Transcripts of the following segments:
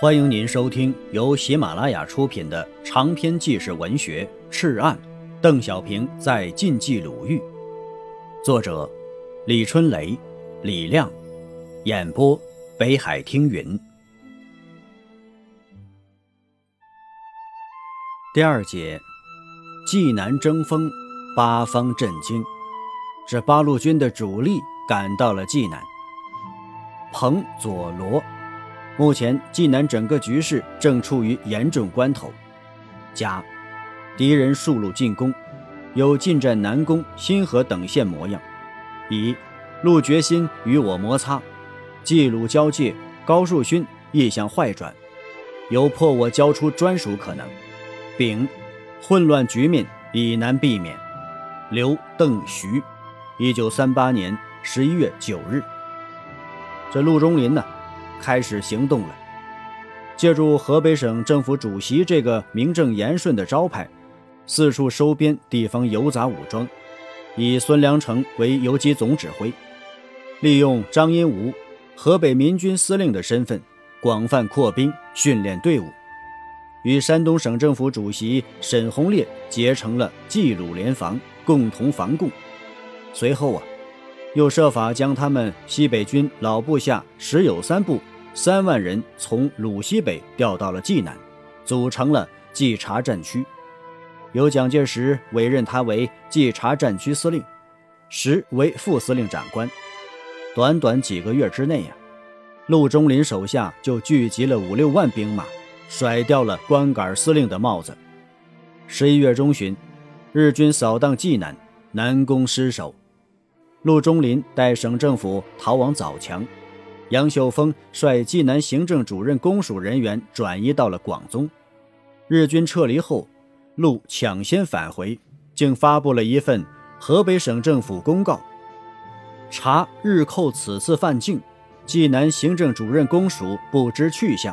欢迎您收听由喜马拉雅出品的长篇纪实文学《赤案》，邓小平在晋冀鲁豫，作者李春雷、李亮，演播北海听云。第二节，济南争锋，八方震惊，这八路军的主力赶到了济南。彭佐罗。目前济南整个局势正处于严重关头，甲，敌人数路进攻，有进占南宫、新河等县模样。乙，陆决心与我摩擦，冀鲁交界，高树勋意向坏转，有破我交出专属可能。丙，混乱局面已难避免。刘、邓、徐，一九三八年十一月九日，这陆中林呢？开始行动了，借助河北省政府主席这个名正言顺的招牌，四处收编地方游杂武装，以孙良诚为游击总指挥，利用张荫吾河北民军司令的身份，广泛扩兵训练队伍，与山东省政府主席沈鸿烈结成了冀鲁联防，共同防共。随后啊。又设法将他们西北军老部下石友三部三万人从鲁西北调到了济南，组成了冀察战区，由蒋介石委任他为冀察战区司令，时为副司令长官。短短几个月之内呀，陆中林手下就聚集了五六万兵马，甩掉了光杆司令的帽子。十一月中旬，日军扫荡济南，南宫失守。陆中林带省政府逃往枣强，杨秀峰率济南行政主任公署人员转移到了广宗。日军撤离后，陆抢先返回，竟发布了一份河北省政府公告：查日寇此次犯境，济南行政主任公署不知去向，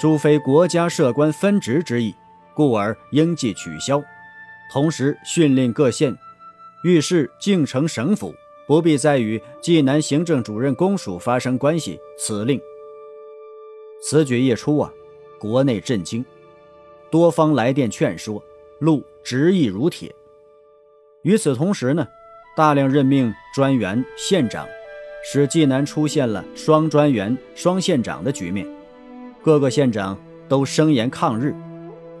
殊非国家设官分职之意，故而应即取消。同时训令各县，遇事竟成省府。不必再与济南行政主任公署发生关系。此令，此举一出啊，国内震惊，多方来电劝说，路执意如铁。与此同时呢，大量任命专员、县长，使济南出现了双专员、双县长的局面。各个县长都声言抗日，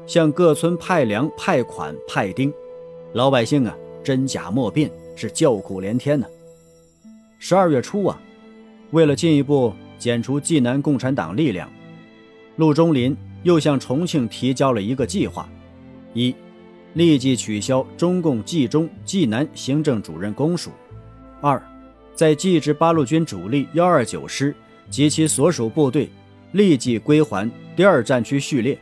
向各村派粮、派款、派丁，老百姓啊，真假莫辨，是叫苦连天呢。十二月初啊，为了进一步减除济南共产党力量，陆中林又向重庆提交了一个计划：一、立即取消中共冀中、济南行政主任公署；二、在冀之八路军主力幺二九师及其所属部队立即归还第二战区序列，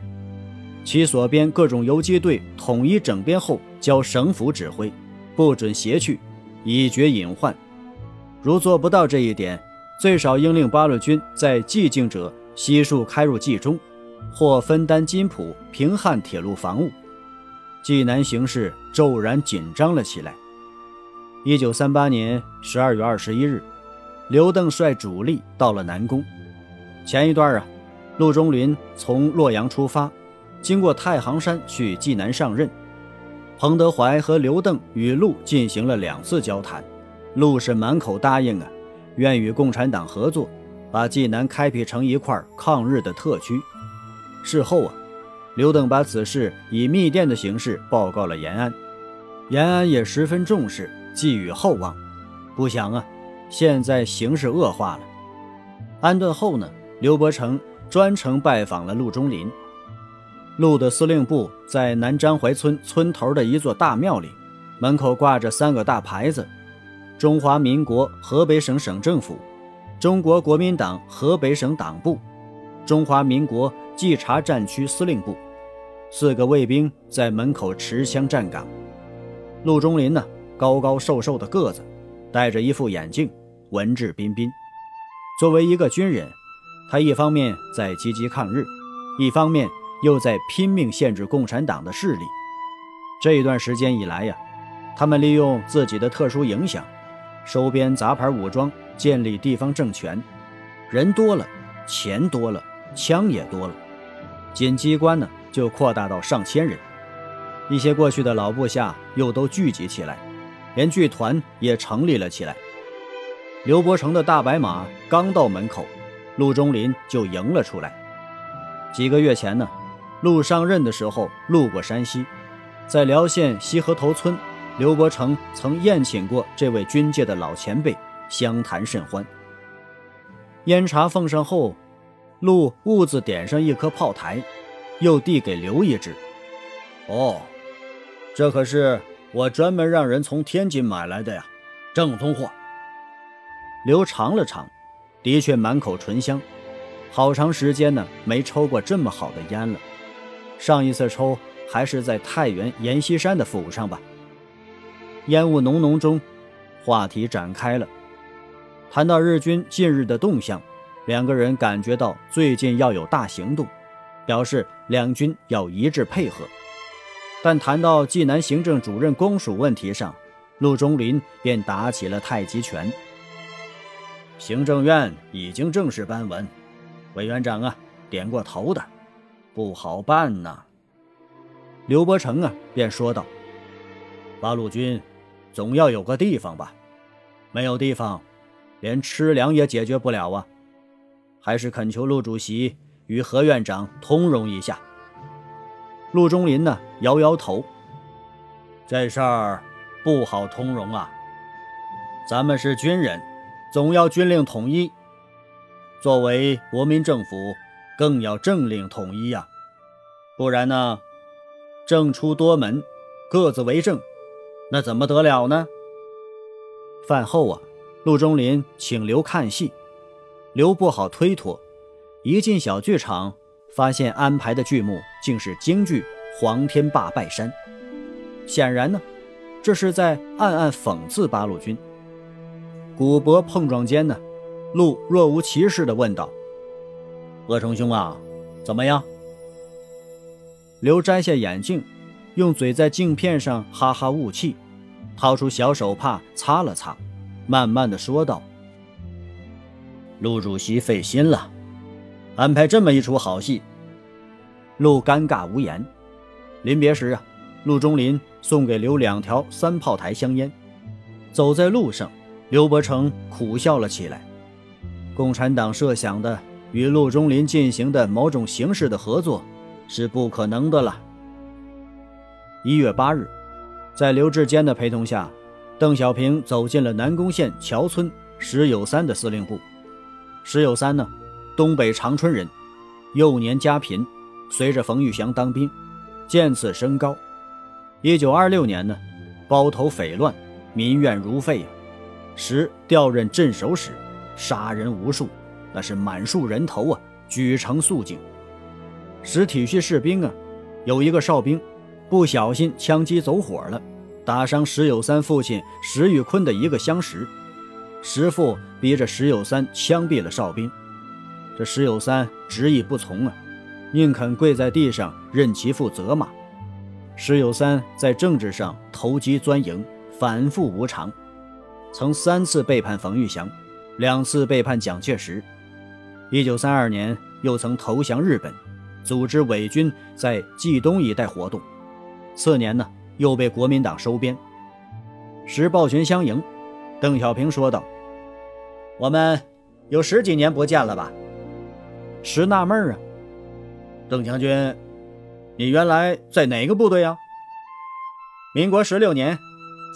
其所编各种游击队统一整编后交省府指挥，不准携去，以绝隐患。如做不到这一点，最少应令八路军在冀境者悉数开入冀中，或分担津浦、平汉铁路防务。济南形势骤然紧张了起来。一九三八年十二月二十一日，刘邓率主力到了南宫。前一段啊，陆中林从洛阳出发，经过太行山去济南上任。彭德怀和刘邓与陆进行了两次交谈。陆是满口答应啊，愿与共产党合作，把济南开辟成一块抗日的特区。事后啊，刘邓把此事以密电的形式报告了延安，延安也十分重视，寄予厚望。不想啊，现在形势恶化了。安顿后呢，刘伯承专程拜访了陆中林。陆的司令部在南张淮村村头的一座大庙里，门口挂着三个大牌子。中华民国河北省省政府，中国国民党河北省党部，中华民国冀察战区司令部，四个卫兵在门口持枪站岗。陆中林呢，高高瘦瘦的个子，戴着一副眼镜，文质彬彬。作为一个军人，他一方面在积极抗日，一方面又在拼命限制共产党的势力。这一段时间以来呀，他们利用自己的特殊影响。收编杂牌武装，建立地方政权，人多了，钱多了，枪也多了，仅机关呢就扩大到上千人。一些过去的老部下又都聚集起来，连剧团也成立了起来。刘伯承的大白马刚到门口，陆中林就迎了出来。几个月前呢，陆上任的时候路过山西，在辽县西河头村，刘伯承曾宴请过这位军界的老前辈，相谈甚欢。烟茶奉上后，陆兀自点上一颗炮台，又递给刘一支。哦。这可是我专门让人从天津买来的呀，正宗货。刘尝了尝，的确满口醇香，好长时间呢没抽过这么好的烟了。上一次抽还是在太原阎锡山的府上吧。烟雾浓浓中，话题展开了，谈到日军近日的动向，两个人感觉到最近要有大行动，表示两军要一致配合。但谈到济南行政主任公署问题上，陆中林便打起了太极拳。行政院已经正式颁文，委员长啊点过头的，不好办呐。刘伯承啊便说道：“八路军总要有个地方吧？没有地方，连吃粮也解决不了啊！还是恳求陆主席与何院长通融一下。”陆中林呢，摇摇头。这事儿不好通融啊！咱们是军人，总要军令统一；作为国民政府，更要政令统一呀。不然呢，政出多门，各自为政，那怎么得了呢？饭后啊，陆中林请刘看戏，刘不好推脱，一进小剧场。发现安排的剧目竟是京剧《黄天霸拜山》，显然呢，这是在暗暗讽刺八路军。骨骼碰撞间呢，陆若无其事地问道：“鄂成兄啊，怎么样？”刘摘下眼镜，用嘴在镜片上哈哈雾气，掏出小手帕擦了擦，慢慢的说道：“陆主席费心了。”安排这么一出好戏，陆尴尬无言。临别时啊，陆中林送给刘两条三炮台香烟。走在路上，刘伯承苦笑了起来。共产党设想的与陆中林进行的某种形式的合作，是不可能的了。一月八日，在刘志坚的陪同下，邓小平走进了南宫县桥村石友三的司令部。石友三呢？东北长春人，幼年家贫，随着冯玉祥当兵，渐次升高。一九二六年呢，包头匪乱，民怨如沸啊。时调任镇守使，杀人无数，那是满树人头啊，举城肃静。时体恤士兵啊，有一个哨兵不小心枪击走火了，打伤石有三父亲石玉坤的一个相识，石父逼着石有三枪毙了哨兵。这石有三执意不从啊，宁肯跪在地上任其父责骂。石有三在政治上投机钻营，反复无常，曾三次背叛冯玉祥，两次背叛蒋介石。一九三二年又曾投降日本，组织伪军在冀东一带活动。次年呢，又被国民党收编。时抱拳相迎，邓小平说道：“我们有十几年不见了吧？”石纳闷啊，邓将军，你原来在哪个部队啊？民国十六年，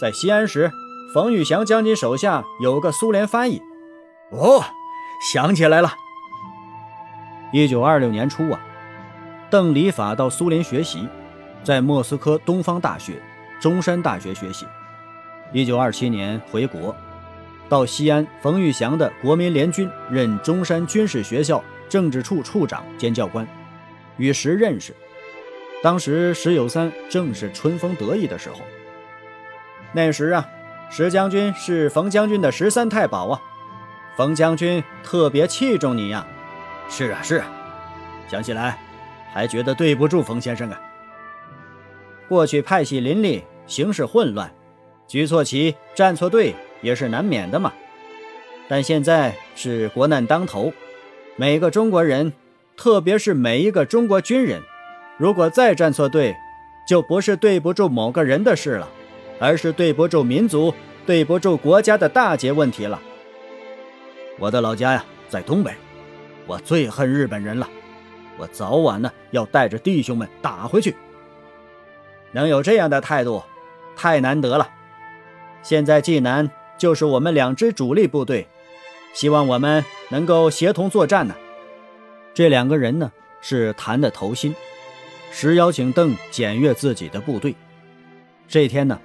在西安时，冯玉祥将军手下有个苏联翻译。哦，想起来了。一九二六年初啊，邓礼法到苏联学习，在莫斯科东方大学、中山大学学习。一九二七年回国，到西安冯玉祥的国民联军任中山军事学校。政治处处长兼教官，与石认识。当时石友三正是春风得意的时候。那时啊，石将军是冯将军的十三太保啊，冯将军特别器重你呀。是啊，是啊，想起来还觉得对不住冯先生啊。过去派系林立，形势混乱，举错旗、站错队也是难免的嘛。但现在是国难当头。每个中国人特别是每一个中国军人，如果再站错队，就不是对不住某个人的事了，而是对不住民族、对不住国家的大节问题了。我的老家呀，在东北，我最恨日本人了，我早晚呢要带着弟兄们打回去。能有这样的态度，太难得了。现在济南就是我们两支主力部队，希望我们能够协同作战呢。这两个人呢是谈的头心，时邀请邓检阅自己的部队。这天呢，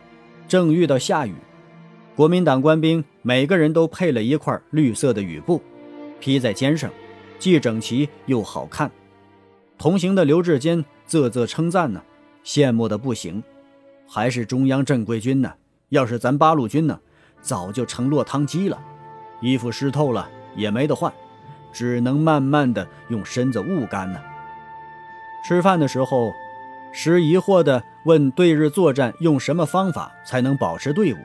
正遇到下雨，国民党官兵每个人都配了一块绿色的雨布，披在肩上，既整齐又好看。同行的刘志坚啧啧称赞呢。羡慕的不行，还是中央正规军呢？要是咱八路军呢，早就成落汤鸡了，衣服湿透了也没得换，只能慢慢的用身子捂干呢。吃饭的时候，时疑惑的问：对日作战用什么方法才能保持队伍？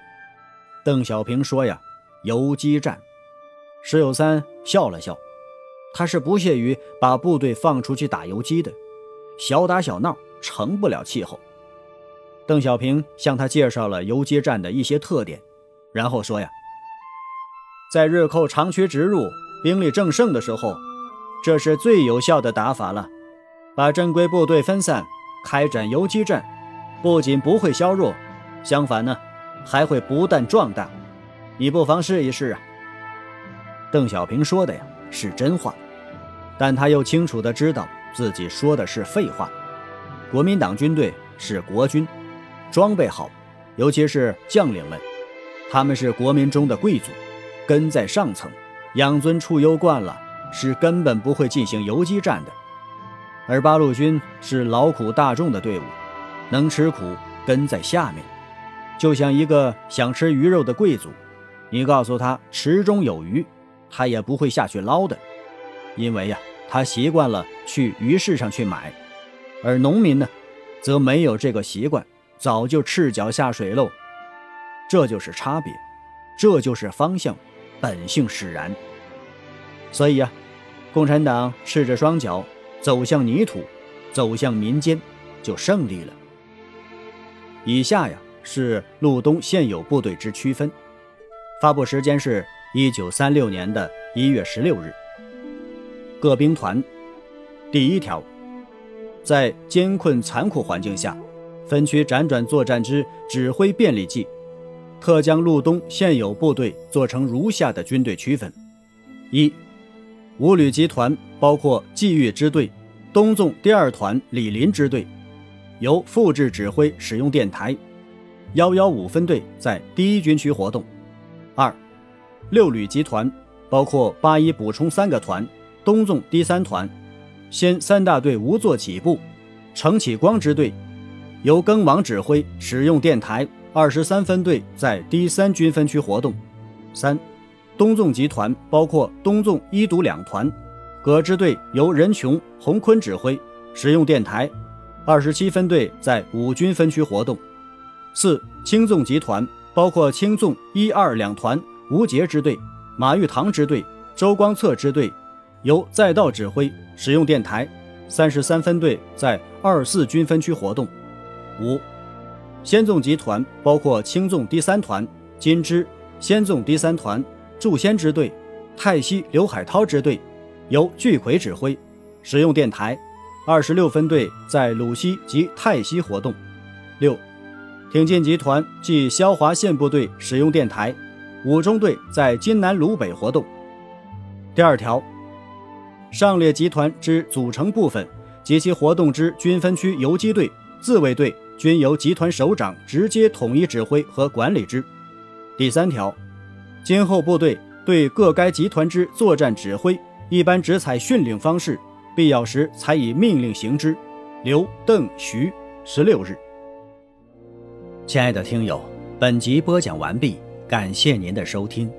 邓小平说呀：“游击战。”石友三笑了笑，他是不屑于把部队放出去打游击的，小打小闹。成不了气候。邓小平向他介绍了游击战的一些特点，然后说：“呀，在日寇长驱直入、兵力正盛的时候，这是最有效的打法了。把正规部队分散，开展游击战，不仅不会削弱，相反呢，还会不断壮大。你不妨试一试啊。”邓小平说的呀是真话，但他又清楚的知道自己说的是废话。国民党军队是国军，装备好，尤其是将领们，他们是国民中的贵族，根在上层，养尊处优惯了，是根本不会进行游击战的。而八路军是劳苦大众的队伍，能吃苦，根在下面，就像一个想吃鱼肉的贵族，你告诉他池中有鱼，他也不会下去捞的，因为呀，他习惯了去鱼市上去买。而农民呢，则没有这个习惯，早就赤脚下水喽。这就是差别，这就是方向，本性使然。所以呀，共产党赤着双脚走向泥土，走向民间，就胜利了。以下呀是路东现有部队之区分，发布时间是一九三六年的一月十六日。各兵团，第一条。在艰困残酷环境下，分区辗转作战之指挥便利计，特将路东现有部队做成如下的军队区分：一、五旅集团包括冀豫支队、东纵第二团李林支队，由副制指挥使用电台；幺幺五分队在第一军区活动。二、六旅集团包括八一补充三个团、东纵第三团。先三大队无座起步，程启光支队由庚王指挥，使用电台。二十三分队在第三军分区活动。三，东纵集团包括东纵一独两团，葛支队由任琼、洪坤指挥，使用电台。二十七分队在五军分区活动。四，青纵集团包括青纵一二两团，吴杰支队、马玉堂支队、周光策支队。由载道指挥，使用电台。三十三分队在二四军分区活动。五，先纵集团包括青纵第三团、金支、先纵第三团、祝先支队、泰西刘海涛支队，由巨奎指挥，使用电台。二十六分队在鲁西及泰西活动。六，挺进集团即萧华县部队使用电台。五中队在金南鲁北活动。第二条。上列集团之组成部分及其活动之军分区游击队、自卫队均由集团首长直接统一指挥和管理之。第三条，今后部队对各该集团之作战指挥，一般只采训令方式，必要时才以命令行之。刘、邓、徐，十六日。亲爱的听友，本集播讲完毕，感谢您的收听。